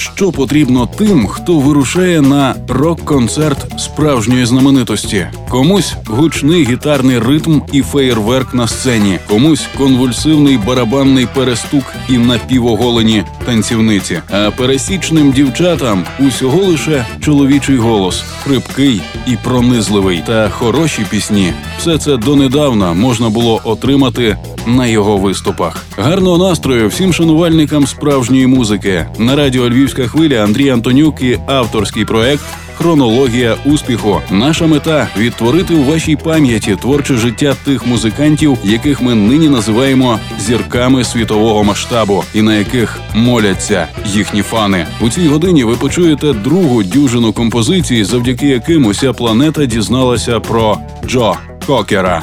Що потрібно тим, хто вирушає на рок-концерт справжньої знаменитості? Комусь гучний гітарний ритм і феєрверк на сцені, комусь конвульсивний барабанний перестук і напівоголені танцівниці. А пересічним дівчатам усього лише чоловічий голос, хрипкий і пронизливий, та хороші пісні. Все це донедавна можна було отримати на його виступах. Гарного настрою всім шанувальникам справжньої музики на радіо Львівська хвиля Андрій Антонюк і авторський проект. Хронологія успіху. Наша мета відтворити у вашій пам'яті творче життя тих музикантів, яких ми нині називаємо зірками світового масштабу, і на яких моляться їхні фани. У цій годині ви почуєте другу дюжину композицій, завдяки яким уся планета дізналася про Джо Кокера.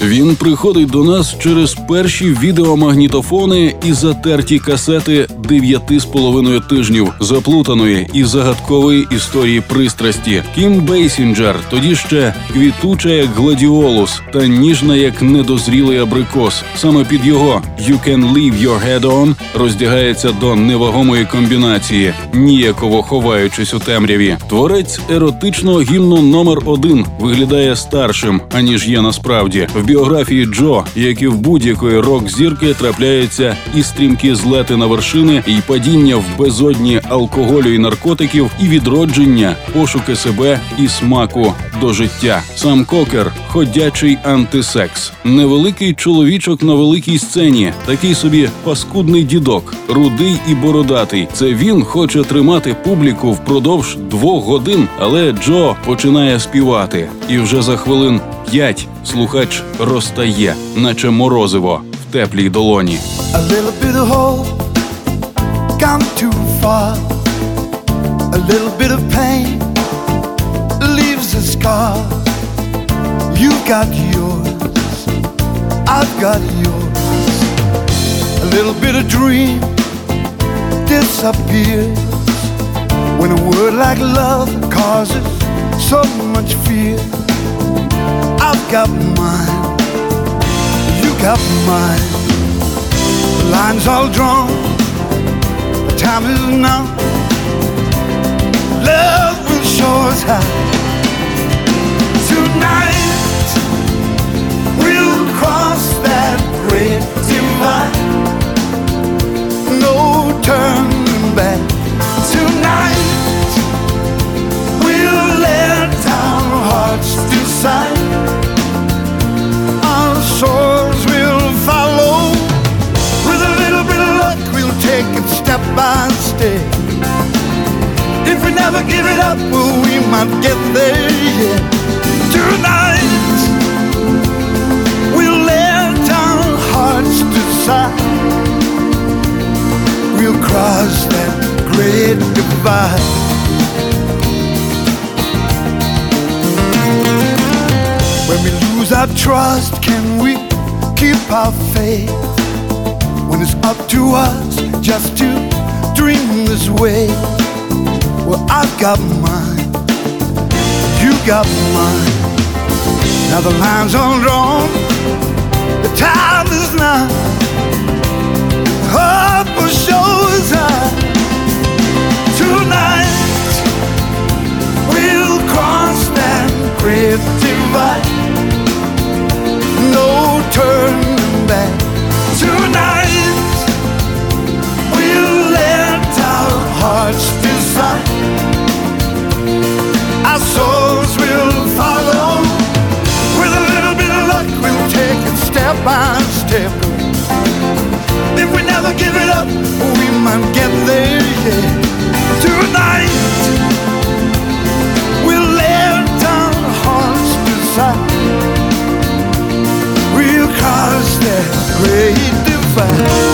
Він приходить до нас через перші відеомагнітофони і затерті касети дев'яти з половиною тижнів заплутаної і загадкової історії пристрасті. Кім Бейсінджер, тоді ще квітуча як гладіолус та ніжна як недозрілий абрикос. Саме під його «You can leave your head on» роздягається до невагомої комбінації, ніяково ховаючись у темряві. Творець еротичного гімну номер один виглядає старшим аніж є насправді. В біографії Джо, як і в будь-якої рок-зірки, трапляються і стрімкі злети на вершини, і падіння в безодні алкоголю і наркотиків, і відродження, пошуки себе і смаку до життя. Сам Кокер ходячий антисекс, невеликий чоловічок на великій сцені, такий собі паскудний дідок, рудий і бородатий. Це він хоче тримати публіку впродовж двох годин, але Джо починає співати, і вже за хвилин п'ять слухач розтає, наче морозиво в теплій долоні. You've got yours, I've got yours. A little bit of dream disappears when a word like love causes so much fear. Got mine, you got mine. The lines all drawn, the time is now. Love will show us how. Tonight, we'll cross that great divide. No turning back. Tonight, we'll let our hearts decide. Our souls will follow. With a little bit of luck, we'll take it step by step. If we never give it up, well, we might get there, yeah. Tonight, we'll let our hearts decide. We'll cross that great divide. Lose our trust, can we keep our faith? When it's up to us just to dream this way. Well, I've got mine, you got mine. Now the lines are drawn, the time is now. Hope will show us. Tonight, we'll cross that great divide no turning back. Tonight we'll let our hearts decide. Our souls will follow. With a little bit of luck, we'll take it step by step. If we never give it up, we might get there. Yeah. Tonight. the great divide.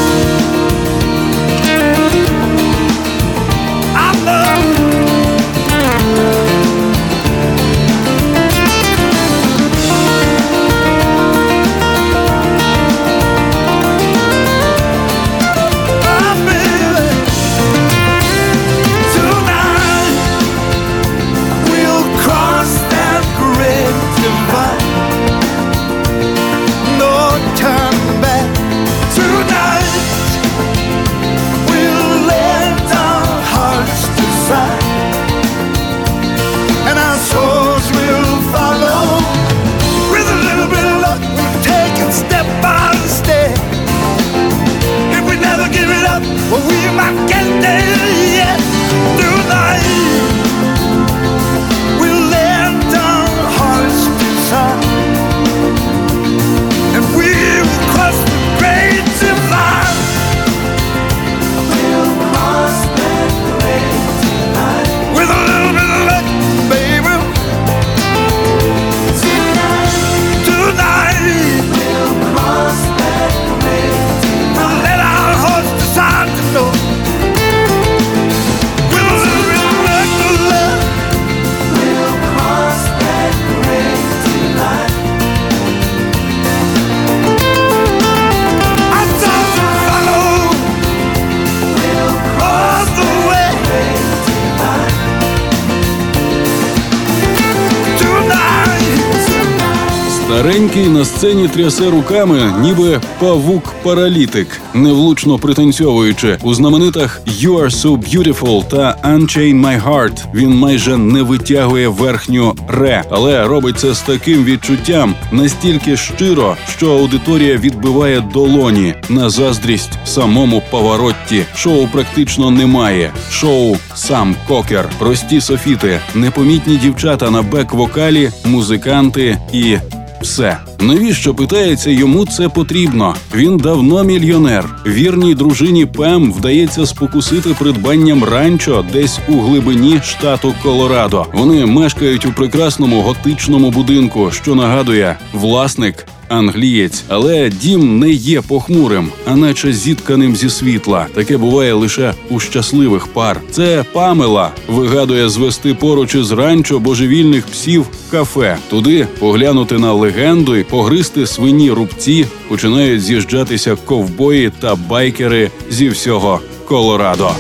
Сцені трясе руками, ніби павук-паралітик, невлучно пританцьовуючи у знаменитах «You are so beautiful» та «Unchain my heart» Він майже не витягує верхню ре, але робить це з таким відчуттям настільки щиро, що аудиторія відбиває долоні на заздрість самому поворотті. Шоу практично немає. Шоу сам кокер, прості софіти, непомітні дівчата на бек-вокалі, музиканти і все. Навіщо питається йому це потрібно? Він давно мільйонер. Вірній дружині Пем вдається спокусити придбанням ранчо десь у глибині штату Колорадо. Вони мешкають у прекрасному готичному будинку, що нагадує власник англієць, але дім не є похмурим, а наче зітканим зі світла. Таке буває лише у щасливих пар. Це Памела вигадує звести поруч із ранчо божевільних псів кафе. Туди поглянути на легенду і погризти свині рубці. Починають з'їжджатися ковбої та байкери зі всього Колорадо.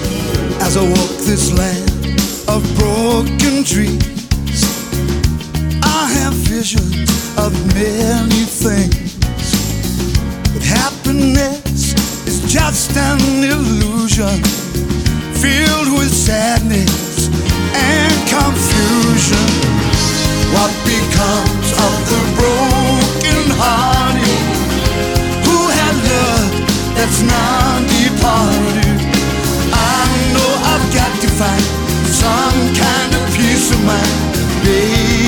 As I walk this land of broken dreams, I have visions of many things. But happiness is just an illusion filled with sadness and confusion. What becomes of the broken hearted who had love that's not departed? I know I've got to find some kind of peace of mind, baby.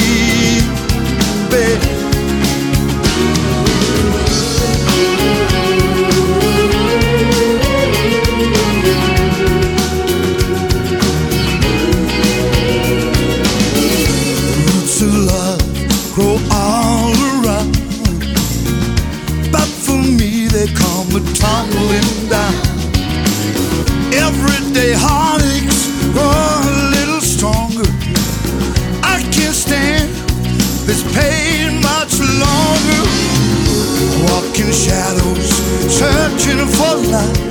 Shadows, searching for light.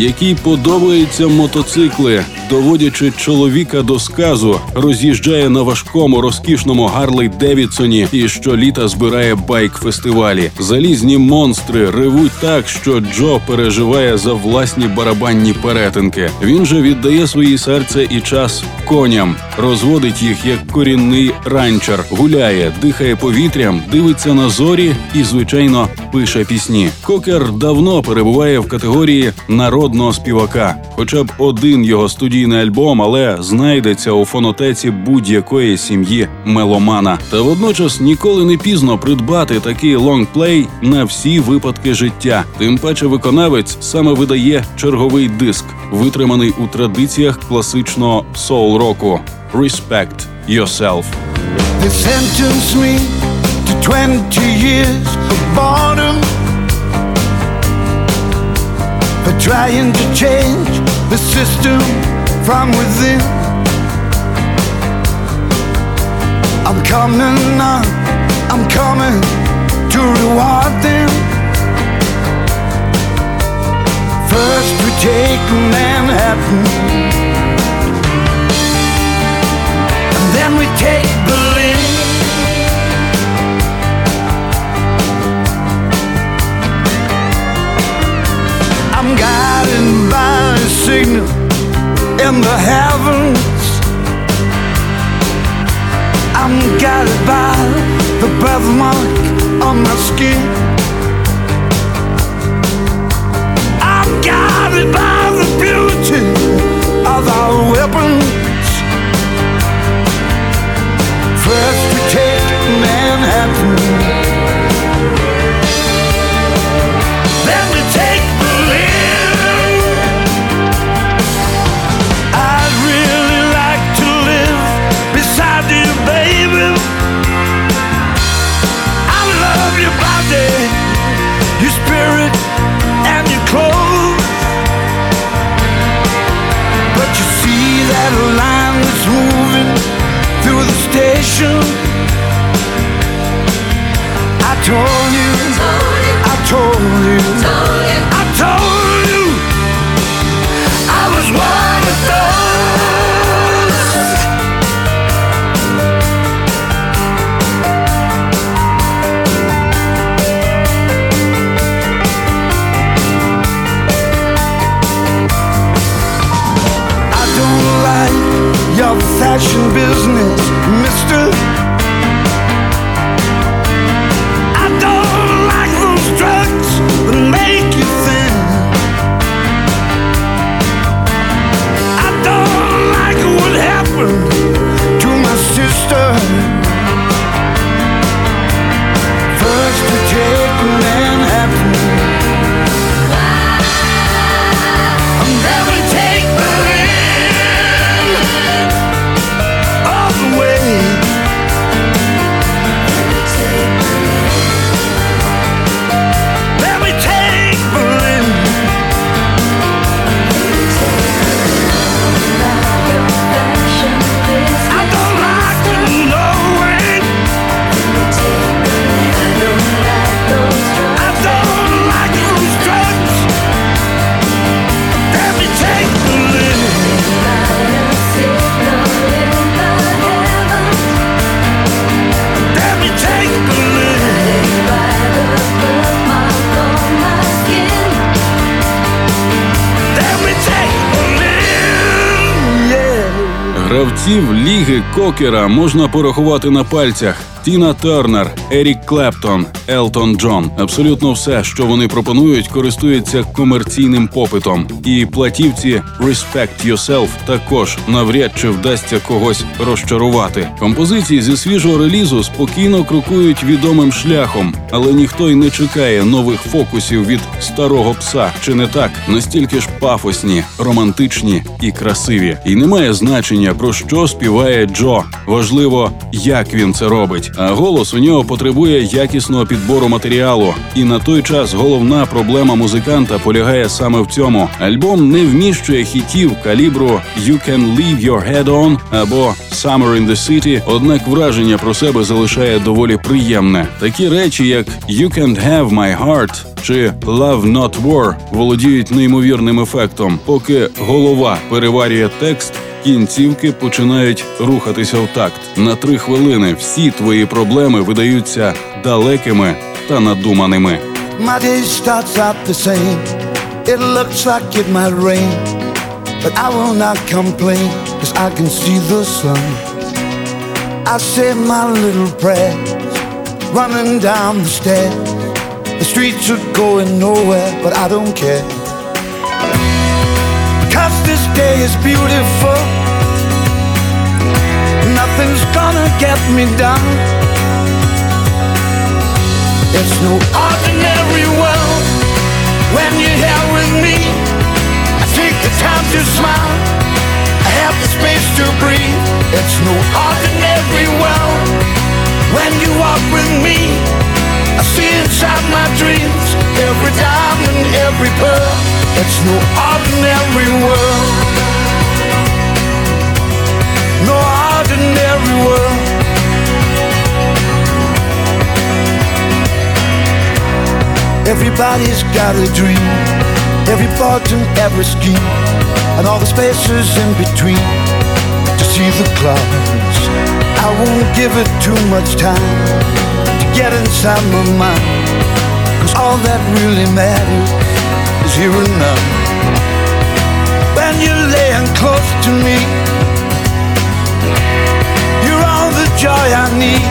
Якій подобаються мотоцикли, доводячи чоловіка до сказу, роз'їжджає на важкому розкішному Гарлей Девідсоні і щоліта збирає байк-фестивалі. Залізні монстри ревуть так, що Джо переживає за власні барабанні перетинки. Він же віддає свої серце і час коням, розводить їх як корінний ранчер, гуляє, дихає повітрям, дивиться на зорі і, звичайно, пише пісні. Кокер давно перебуває в категорії народного співака. Хоча б один його студійний альбом, але знайдеться у фонотеці будь-якої сім'ї меломана. Та водночас ніколи не пізно придбати такий лонгплей на всі випадки життя. Тим паче виконавець саме видає черговий диск, витриманий у традиціях класичного соул-року «Respect Yourself». They sentenced me to 20 years of boredom for trying to change the system from within. I'm coming on, I'm coming to reward them. First we take Manhattan, in the heavens. I'm guided by the birthmark on my skin. June. forever Гравців ліги кокера можна порахувати на пальцях. Тіна Тернер, Ерік Клептон, Елтон Джон. Абсолютно все, що вони пропонують, користується комерційним попитом. І платівці «Respect Yourself» також навряд чи вдасться когось розчарувати. Композиції зі свіжого релізу спокійно крокують відомим шляхом, але ніхто й не чекає нових фокусів від старого пса. Чи не так? Настільки ж пафосні, романтичні і красиві. І немає значення про що співає Джо. Важливо, як він це робить а голос у нього потребує якісного підбору матеріалу. І на той час головна проблема музиканта полягає саме в цьому. Альбом не вміщує хітів калібру «You can leave your head on» або «Summer in the City», однак враження про себе залишає доволі приємне. Такі речі, як «You can't have my heart» чи «Love not war» володіють неймовірним ефектом, поки голова переварює текст кінцівки починають рухатися в такт. На три хвилини всі твої проблеми видаються далекими та надуманими. My day starts out the same. It looks like it might rain. But I will not complain, cause I can see the sun. I say my little prayers, running down the stairs. The streets are going nowhere, but I don't care. Cause this day is beautiful. Nothing's gonna get me down. It's no ordinary world when you're here with me. I take the time to smile. I have the space to breathe. It's no ordinary world when you walk with me. I see inside my dreams every diamond, every pearl. It's no ordinary world. Ordinary world. Everybody's got a dream, every thought and every scheme, and all the spaces in between to see the clouds. I won't give it too much time to get inside my mind, cause all that really matters is here and now. When you're laying close to me, joy I need.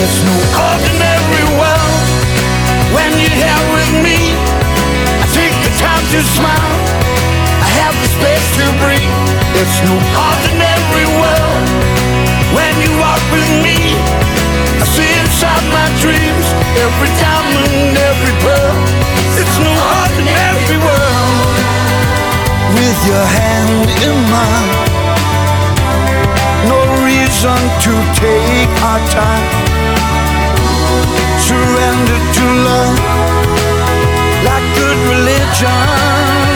It's no ordinary world when you're here with me. I take the time to smile. I have the space to breathe. It's no ordinary world when you walk with me. I see inside my dreams every diamond, every pearl. It's no ordinary world with your hand in mine. Reason to take our time. Surrender to love like good religion.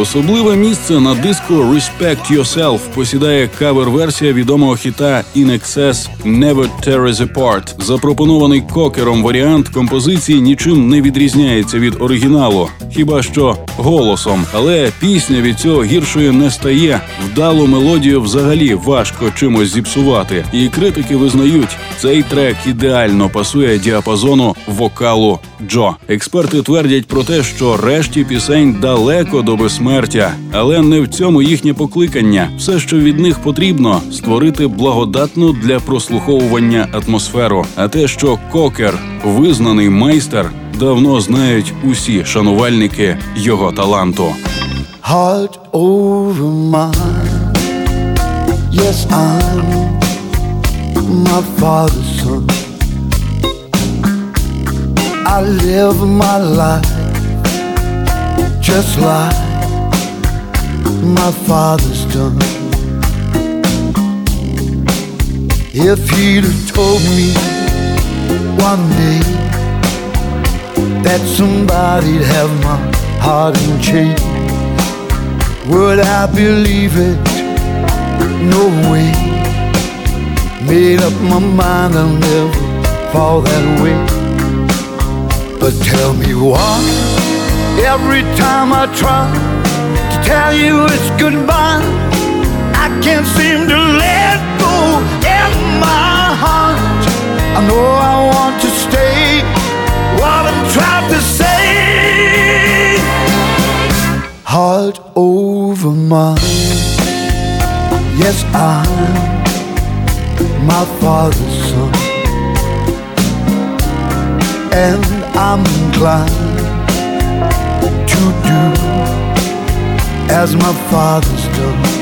Особливе місце на диску «Respect Yourself» посідає кавер-версія відомого хіта «In Excess Never Tear Us Apart». Запропонований кокером варіант композиції нічим не відрізняється від оригіналу, хіба що голосом. Але пісня від цього гіршою не стає. Вдалу мелодію взагалі важко чимось зіпсувати. І критики визнають, цей трек ідеально пасує діапазону вокалу Джо. Експерти твердять про те, що решті пісень далеко до безсмертя, але не в цьому їхнє покликання. Все, що від них потрібно, створити благодатну для прослуховування атмосферу. А те, що кокер визнаний майстер, давно знають усі шанувальники його таланту. heart over mine. Yes, I'm my father's son. I live my life just like my father's done. If he'd have told me one day that somebody'd have my heart in chains, would I believe it? No way. Made up my mind I'll never fall that way. But tell me why, every time I try to tell you it's goodbye, I can't seem to let go in my heart. I know I want to Heart over mind. Yes, I'm my father's son, and I'm inclined to do as my father's done.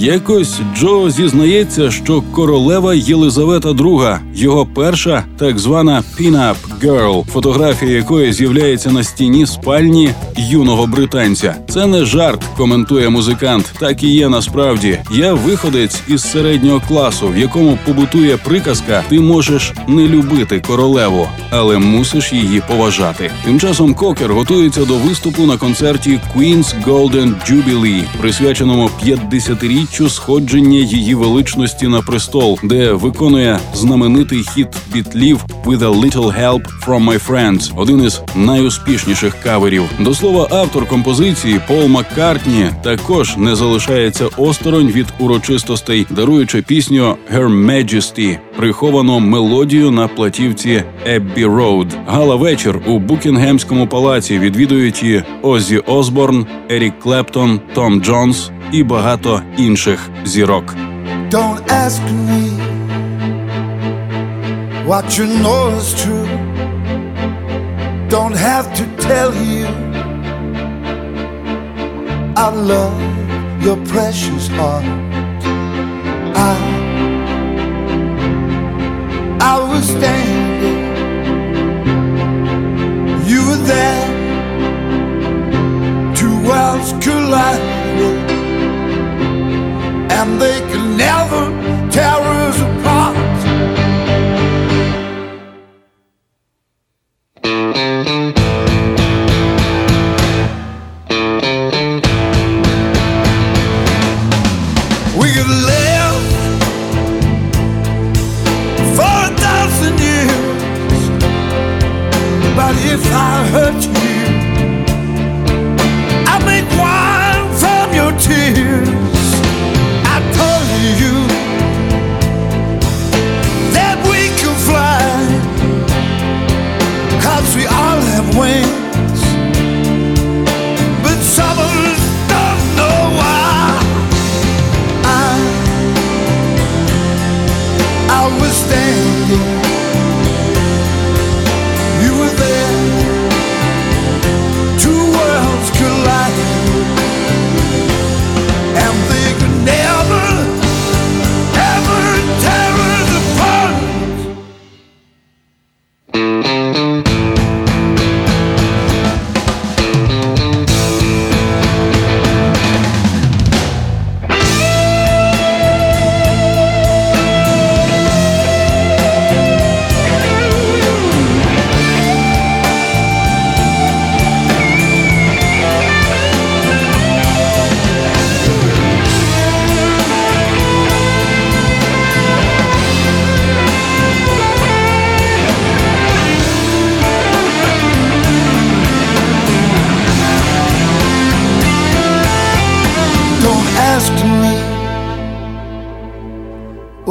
Якось Джо зізнається, що королева Єлизавета II – його перша так звана «pin-up girl», фотографія якої з'являється на стіні спальні юного британця. Це не жарт, коментує музикант. Так і є насправді. Я виходець із середнього класу, в якому побутує приказка: ти можеш не любити королеву, але мусиш її поважати. Тим часом Кокер готується до виступу на концерті Queen's Golden Jubilee, присвяченому 50-річчю сходження її величності на престол, де виконує знаменитий хіт бітлів «With a little help from my friends», один із найуспішніших каверів. До слова, автор композиції Пол Маккартні також не залишається осторонь від урочистостей, даруючи пісню «Her Majesty», приховану мелодію на платівці Еббі Роуд. Гала вечір у Букінгемському палаці відвідують і Оззі Осборн, Ерік Клептон, Том Джонс і багато інших зірок. Don't ask me what you know is true. Don't have to tell you I love your precious heart. I, Was standing, you were there. Two worlds collided, and they could never tear us apart.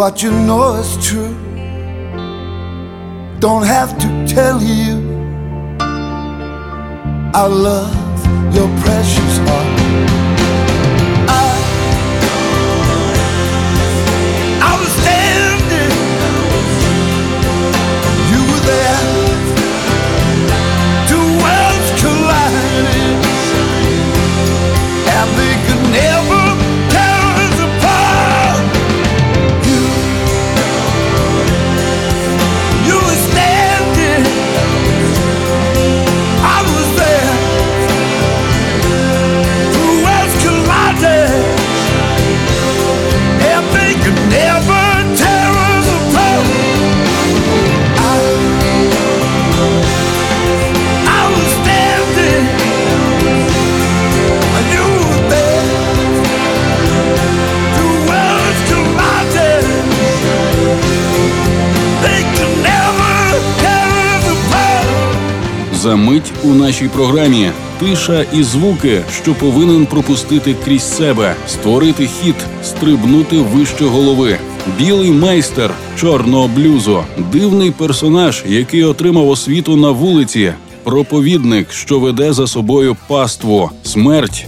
What you know is true. Don't have to tell you I love your precious Мить у нашій програмі. Тиша і звуки, що повинен пропустити крізь себе, створити хід, стрибнути вище голови. Білий майстер чорного блюзу, дивний персонаж, який отримав освіту на вулиці, проповідник, що веде за собою паству, смерть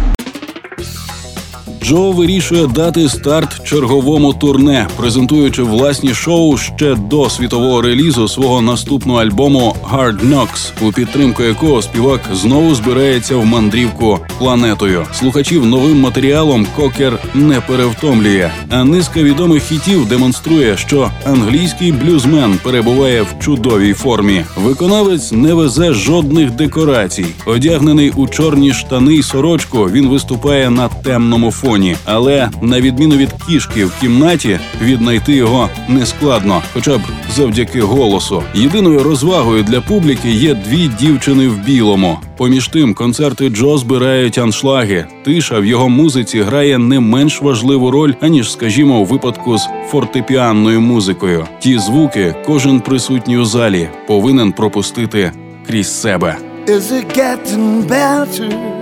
Джо вирішує дати старт черговому турне, презентуючи власні шоу ще до світового релізу свого наступного альбому «Hard Knocks», у підтримку якого співак знову збирається в мандрівку планетою. Слухачів новим матеріалом Кокер не перевтомлює, а низка відомих хітів демонструє, що англійський блюзмен перебуває в чудовій формі. Виконавець не везе жодних декорацій. Одягнений у чорні штани й сорочку, він виступає на темному фоні. Фоні, але на відміну від кішки в кімнаті, віднайти його не складно, хоча б завдяки голосу. Єдиною розвагою для публіки є дві дівчини в білому. Поміж тим, концерти Джо збирають аншлаги. Тиша в його музиці грає не менш важливу роль, аніж, скажімо, у випадку з фортепіанною музикою. Ті звуки кожен присутній у залі повинен пропустити крізь себе. Is it getting better?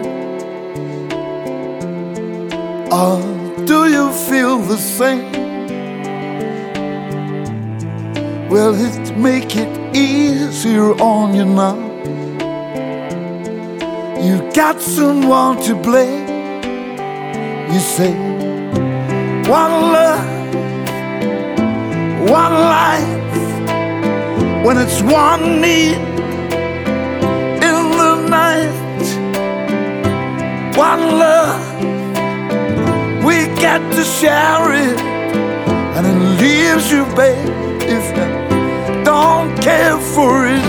Or do you feel the same? Will it make it easier on you now? You got someone to blame. You say, one love, one life, when it's one need in the night. One love, get to share it, and it leaves you, babe, if you don't care for it.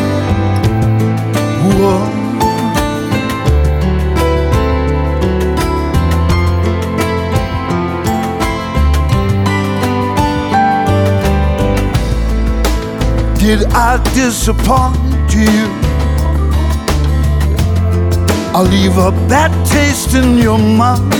Whoa. Did I disappoint you? I'll leave a bad taste in your mouth.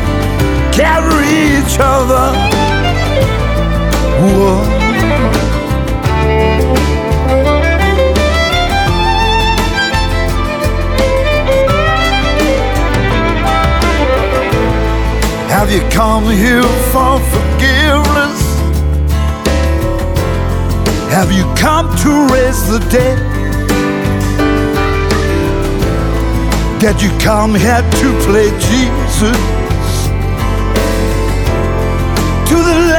carry each other. Whoa. Have you come here for forgiveness? Have you come to raise the dead? Did you come here to play Jesus?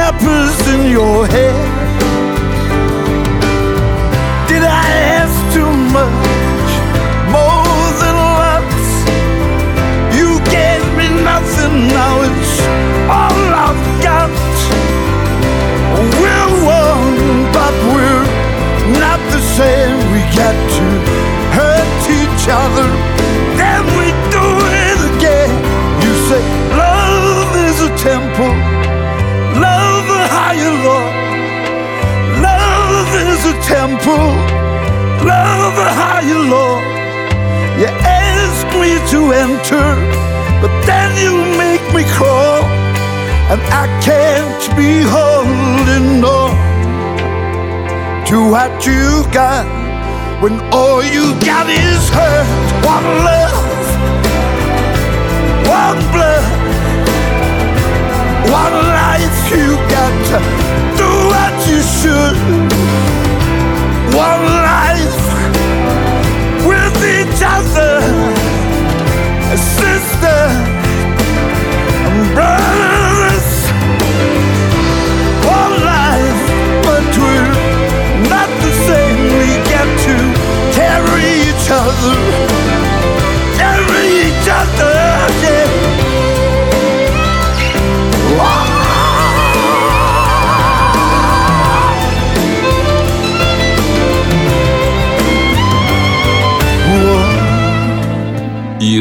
happens in your head you when all you got is hurt. One love, one blood, one life. You got to do what you should. One life another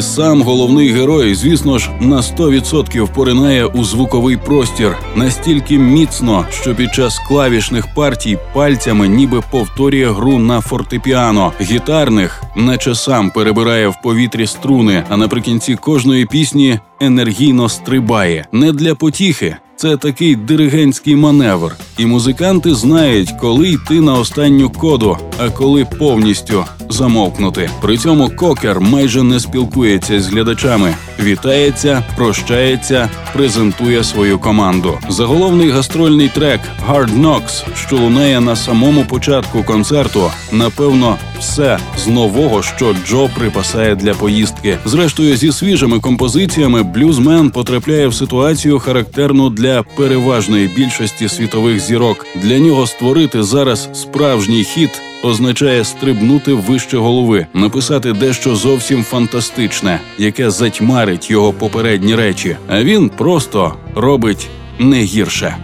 Сам головний герой, звісно ж, на 100% поринає у звуковий простір. Настільки міцно, що під час клавішних партій пальцями ніби повторює гру на фортепіано, гітарних, наче сам перебирає в повітрі струни, а наприкінці кожної пісні енергійно стрибає. Не для потіхи. Це такий диригентський маневр, і музиканти знають, коли йти на останню коду, а коли повністю замовкнути. При цьому кокер майже не спілкується з глядачами, вітається, прощається, презентує свою команду. Заголовний гастрольний трек «Hard Knocks», що лунає на самому початку концерту, напевно, все з нового, що Джо припасає для поїздки. Зрештою, зі свіжими композиціями блюзмен потрапляє в ситуацію, характерну для переважної більшості світових зірок. Для нього створити зараз справжній хіт означає стрибнути вище голови, написати дещо зовсім фантастичне, яке затьмарить його попередні речі. А він просто робить не гірше.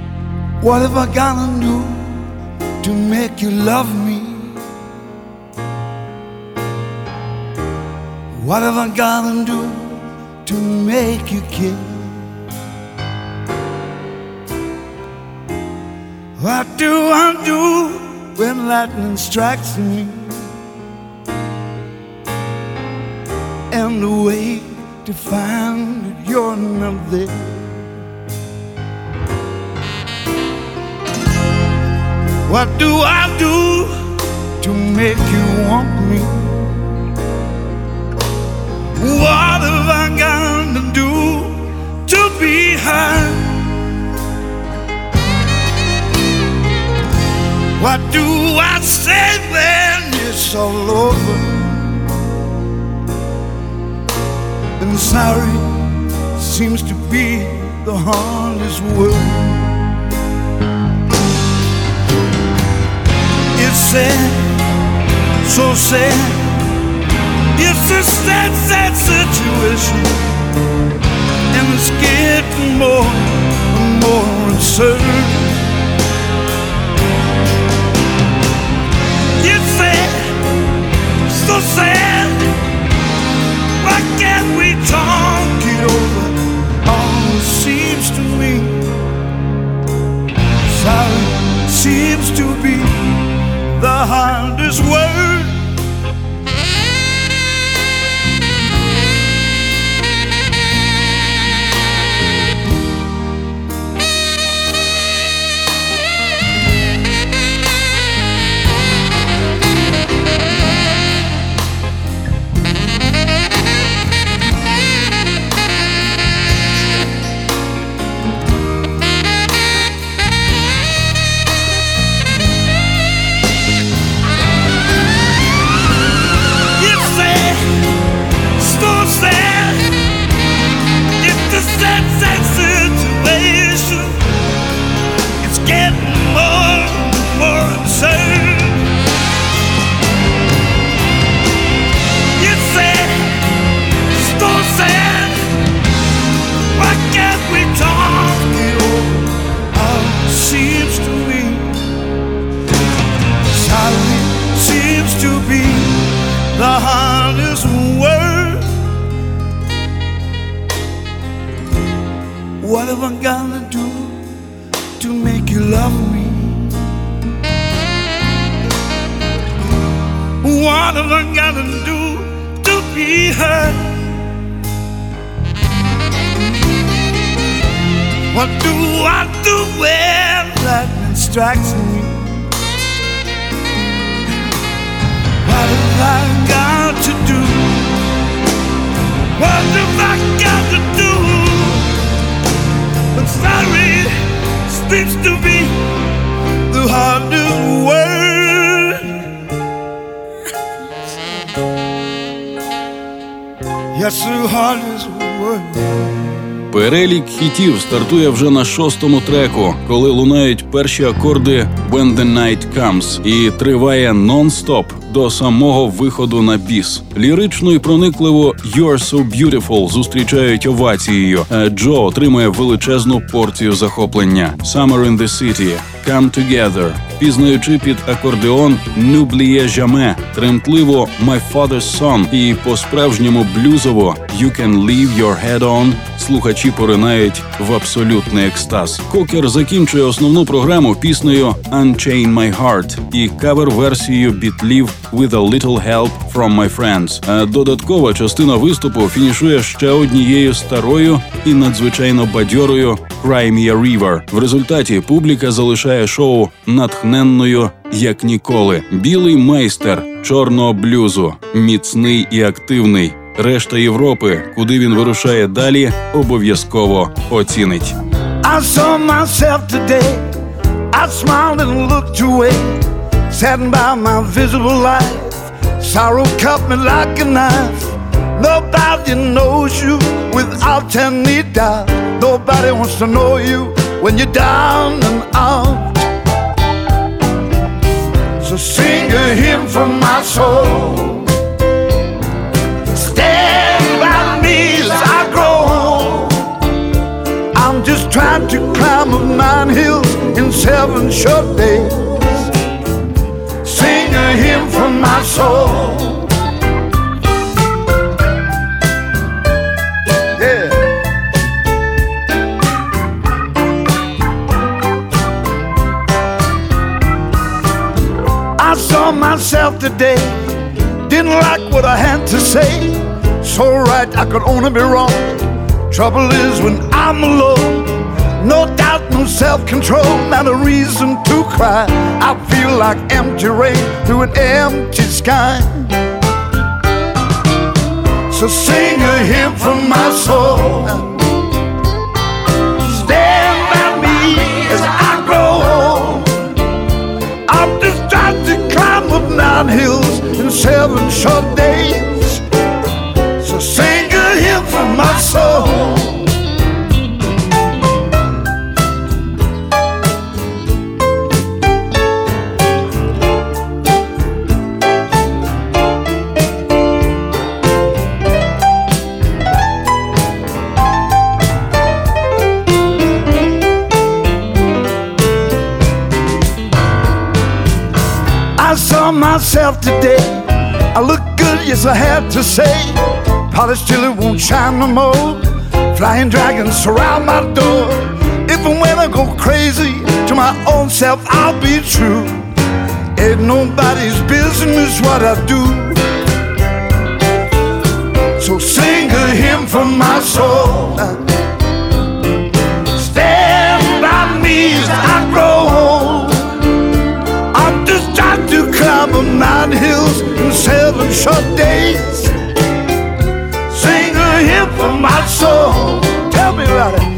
What have I gotta do to make you love me? What have I gotta do to make you care? What do I do when lightning strikes me? And the way to find that you're not there. What do I do to make you want me? What have I got to do to be heard? What do I say when it's all over? And sorry seems to be the hardest word. It's sad, so sad. It's a sad, sad situation, and it's getting more and more absurd. So sad. Why can't we talk it over? All it seems to me, sorry seems to be the hardest word. What have I gotta do to be heard? What do I do when lightning strikes me? What have I got to do? What have I got to do? But sorry seems to be the hardest word. Перелік хітів стартує вже на шостому треку, коли лунають перші акорди «When the Night Comes» і триває нон-стоп до самого виходу на біс. Лірично і проникливо «You're so beautiful» зустрічають овацією. а Джо отримує величезну порцію захоплення. «Summer in the City», «Come Together», пізнаючи під акордеон «N'oubliez jamais», тремтливо «My Father's Son» і по-справжньому блюзово «You can leave your head on» слухачі поринають в абсолютний екстаз. Кокер закінчує основну програму піснею «Unchain My Heart» і кавер-версією бітлів «With a Little Help from My Friends». А додаткова частина виступу фінішує ще однією старою і надзвичайно бадьорою «Cry Me River». В результаті публіка залишає шоу натхненною як ніколи. Білий майстер чорного блюзу, міцний і активний. Решта Європи, куди він вирушає далі, обов'язково оцінить. I saw myself today. I smiled and looked away. Saddened without any doubt. Nobody wants to know you when you're down and out. So sing a hymn from my soul. Stand by me as I grow. I'm just trying to climb a nine hills in seven short days. Sing a hymn from my soul. Myself today. Didn't like what I had to say. So right, I could only be wrong. Trouble is when I'm alone. No doubt, no self control, not a reason to cry. I feel like empty rain through an empty sky. So sing a hymn from my soul. Nine hills in seven short days. So sing a hymn for my soul. Myself today. I look good, yes, I had to say. Polished till it won't shine no more. Flying dragons surround my door. If and when I go crazy to my own self, I'll be true. Ain't nobody's business what I do. So sing a hymn from my soul. Climb a nine hills in seven short days. Sing a hymn for my soul. Tell me about it.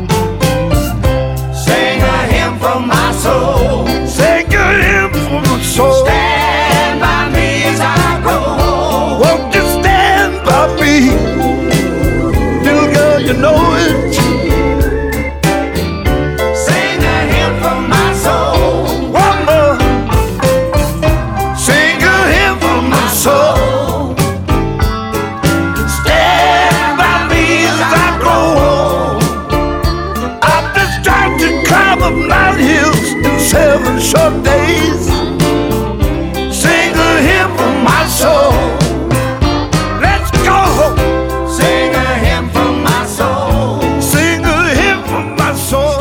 Short days. Sing a hymn for my soul. Let's go. Sing a hymn for my soul. Sing a hymn for my soul.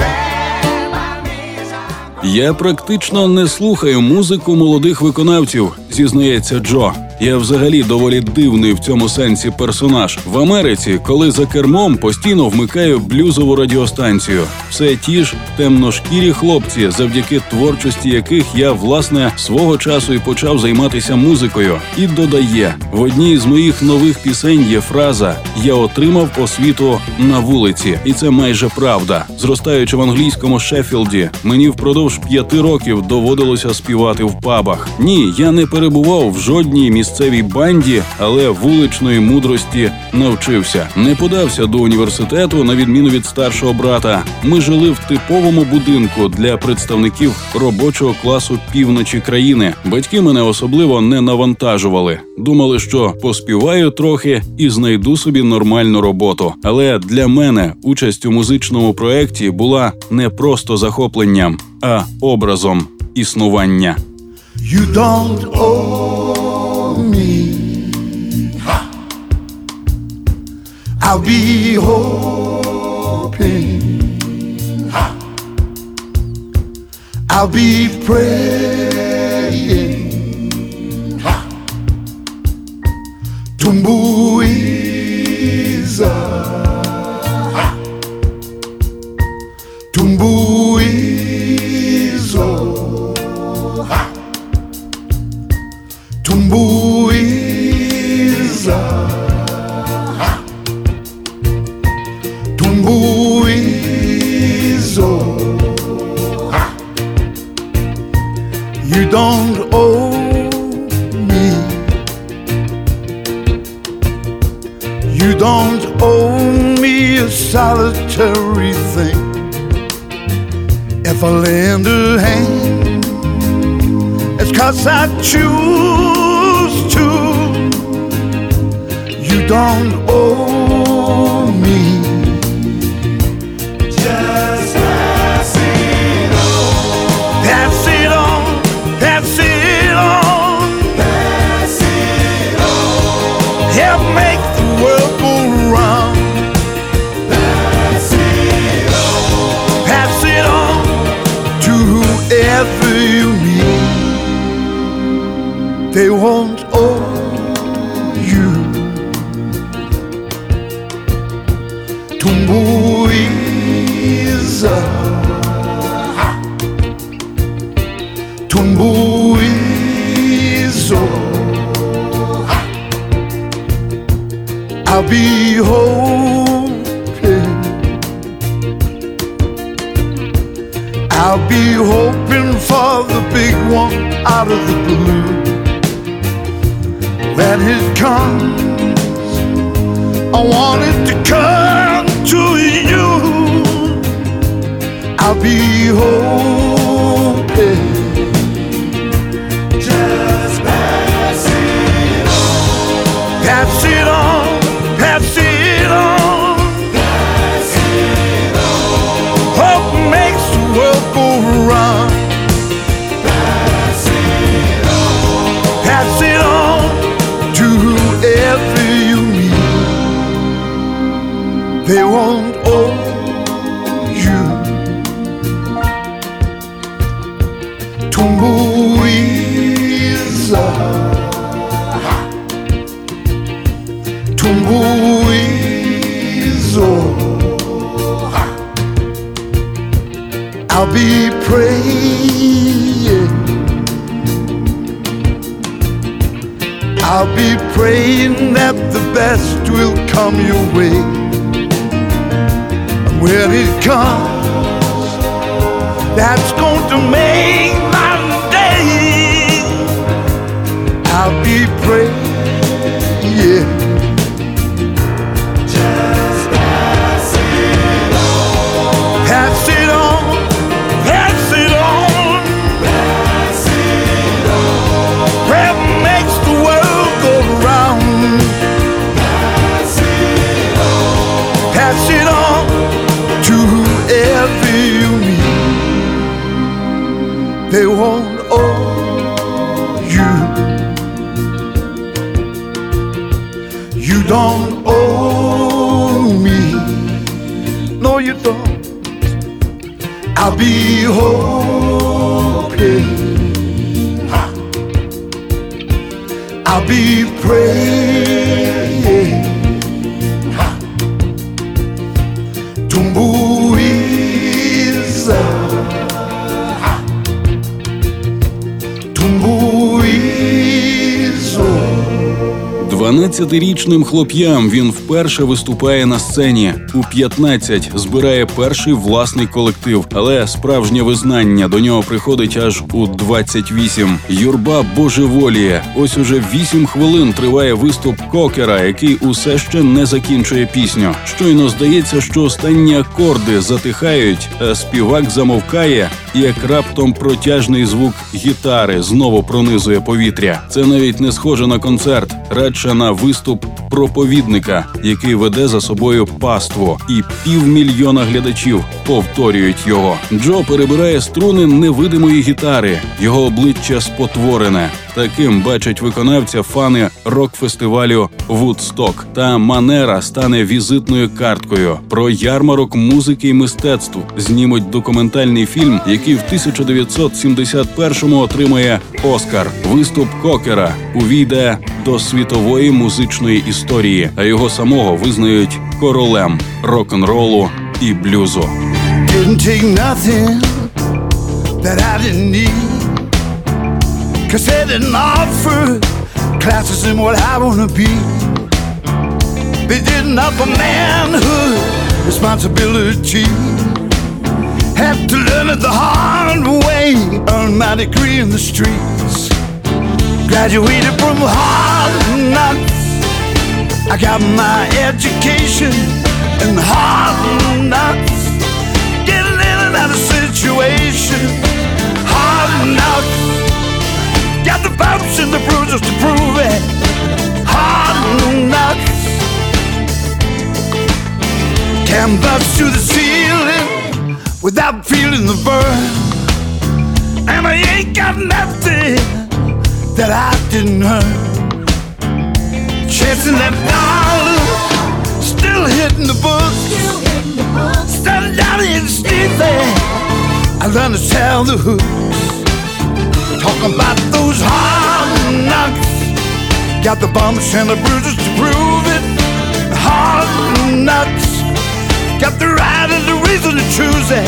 Я практично не слухаю музику молодих виконавців, зізнається Джо. Я взагалі доволі дивний в цьому сенсі персонаж в Америці, коли за кермом постійно вмикаю блюзову радіостанцію. Все ті ж темношкірі хлопці, завдяки творчості яких я власне свого часу і почав займатися музикою. І додає в одній з моїх нових пісень є фраза Я отримав освіту на вулиці, і це майже правда. Зростаючи в англійському Шеффілді, мені впродовж п'яти років доводилося співати в пабах. Ні, я не перебував в жодній місцевій місцевій банді, але вуличної мудрості навчився. Не подався до університету, на відміну від старшого брата. Ми жили в типовому будинку для представників робочого класу півночі країни. Батьки мене особливо не навантажували. Думали, що поспіваю трохи і знайду собі нормальну роботу. Але для мене участь у музичному проєкті була не просто захопленням, а образом існування. You don't owe me. I'll be hoping. I'll be praying. Tumbuiza. Tumbuizo. tumbuiza you don't owe me. You don't owe me a solitary thing. If I lend a hand, it's cause I choose to. You don't owe When it comes, that's going to make be hoping. I'll be 12-річним хлоп'ям він вперше виступає на сцені. У 15 збирає перший власний колектив, але справжнє визнання до нього приходить аж у 28. Юрба божеволіє. Ось уже 8 хвилин триває виступ кокера, який усе ще не закінчує пісню. Щойно здається, що останні акорди затихають, а співак замовкає, як раптом протяжний звук гітари знову пронизує повітря. Це навіть не схоже на концерт, радше на виступ проповідника, який веде за собою паству, і півмільйона глядачів повторюють його. Джо перебирає струни невидимої гітари, його обличчя спотворене. Таким бачать виконавця фани рок-фестивалю Вудсток. Та манера стане візитною карткою. Про ярмарок музики і мистецтв знімуть документальний фільм, який в 1971-му отримає Оскар. Виступ Кокера увійде до світової музичної історії, а його самого визнають королем рок-н-ролу і блюзу. They didn't offer manhood, responsibility. Had to learn it the hard way, earn my degree in the streets. Graduated from hard knocks I got my education and hard knocks. Getting in and out of situation, hard knocks. Got the bumps and the bruises to prove it, hard knocks. Can't bust to the ceiling without feeling the burn. And I ain't got nothing that I didn't earn. Chasing that dollar, still hitting the books. Standing down in Stevie, eh? I learned to tell the hooks. Talking about those hard knocks. Got the bumps and the bruises to prove it. Hard knocks. Got the right and the reason to choose it.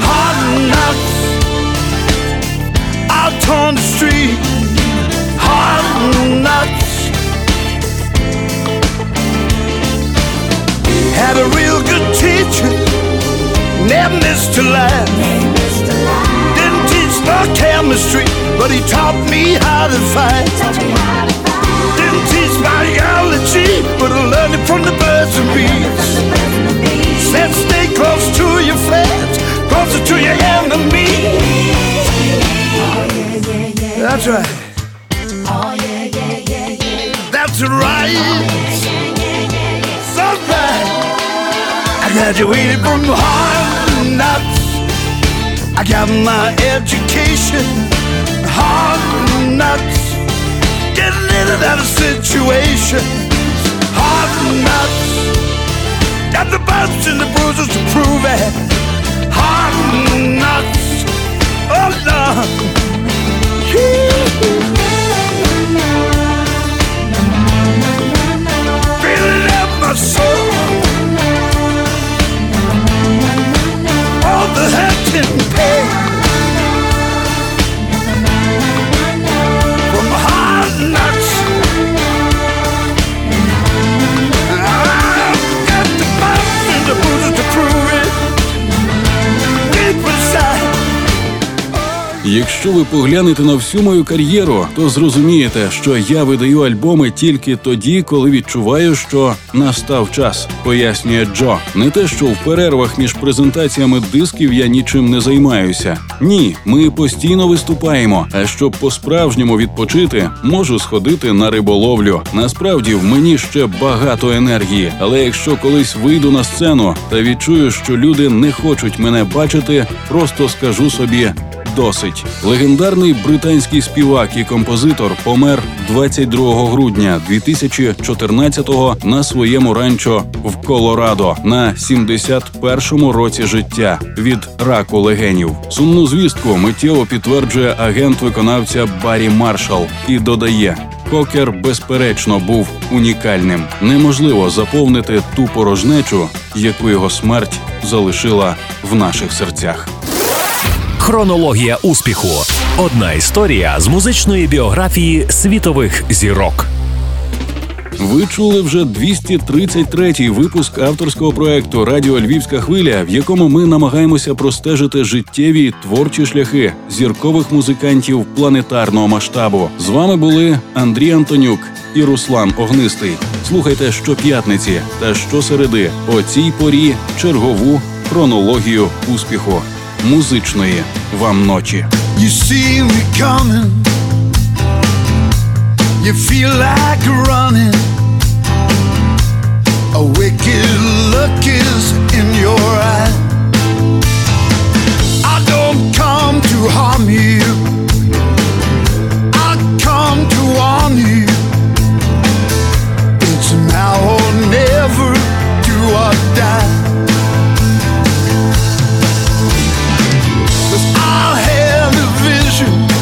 Hard knocks. Out on the street. A line. Didn't teach no chemistry, but he taught me how to fight. Didn't teach biology, but I learned it from the birds and bees. Said stay close to your friends, closer to your enemies. That's right. That's right. So right. I graduated from hard knocks. I got my education, hard knocks. Getting in and out of situations, hard knocks. Got the bumps and the bruises to prove it, hard knocks. Oh Lord. Feeling up my soul. didn't. Якщо ви поглянете на всю мою кар'єру, то зрозумієте, що я видаю альбоми тільки тоді, коли відчуваю, що настав час, пояснює Джо. Не те, що в перервах між презентаціями дисків я нічим не займаюся. Ні, ми постійно виступаємо. А щоб по-справжньому відпочити, можу сходити на риболовлю. Насправді в мені ще багато енергії, але якщо колись вийду на сцену та відчую, що люди не хочуть мене бачити, просто скажу собі досить. Легендарний британський співак і композитор помер 22 грудня 2014-го на своєму ранчо в Колорадо на 71-му році життя від раку легенів. Сумну звістку миттєво підтверджує агент виконавця Баррі Маршал і додає. Кокер, безперечно, був унікальним. Неможливо заповнити ту порожнечу, яку його смерть залишила в наших серцях. Хронологія успіху. Одна історія з музичної біографії світових зірок. Ви чули вже 233-й випуск авторського проекту Радіо Львівська хвиля, в якому ми намагаємося простежити життєві творчі шляхи зіркових музикантів планетарного масштабу. З вами були Андрій Антонюк і Руслан Огнистий. Слухайте щоп'ятниці та щосереди о цій порі чергову хронологію успіху музичної вам ночі. You see me coming. You feel like running. A wicked look is in your eye. I don't come to harm you. I come to warn you. It's now or never, do or die. you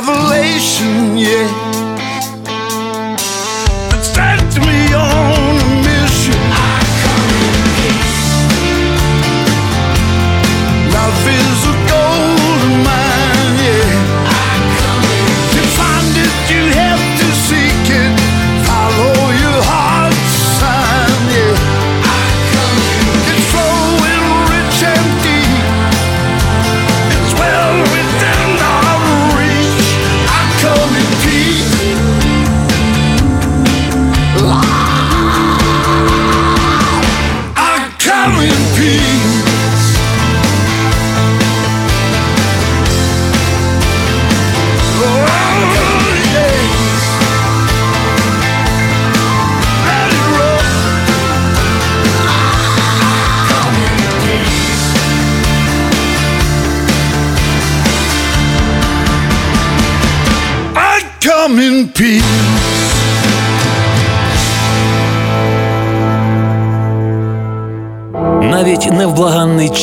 revelation.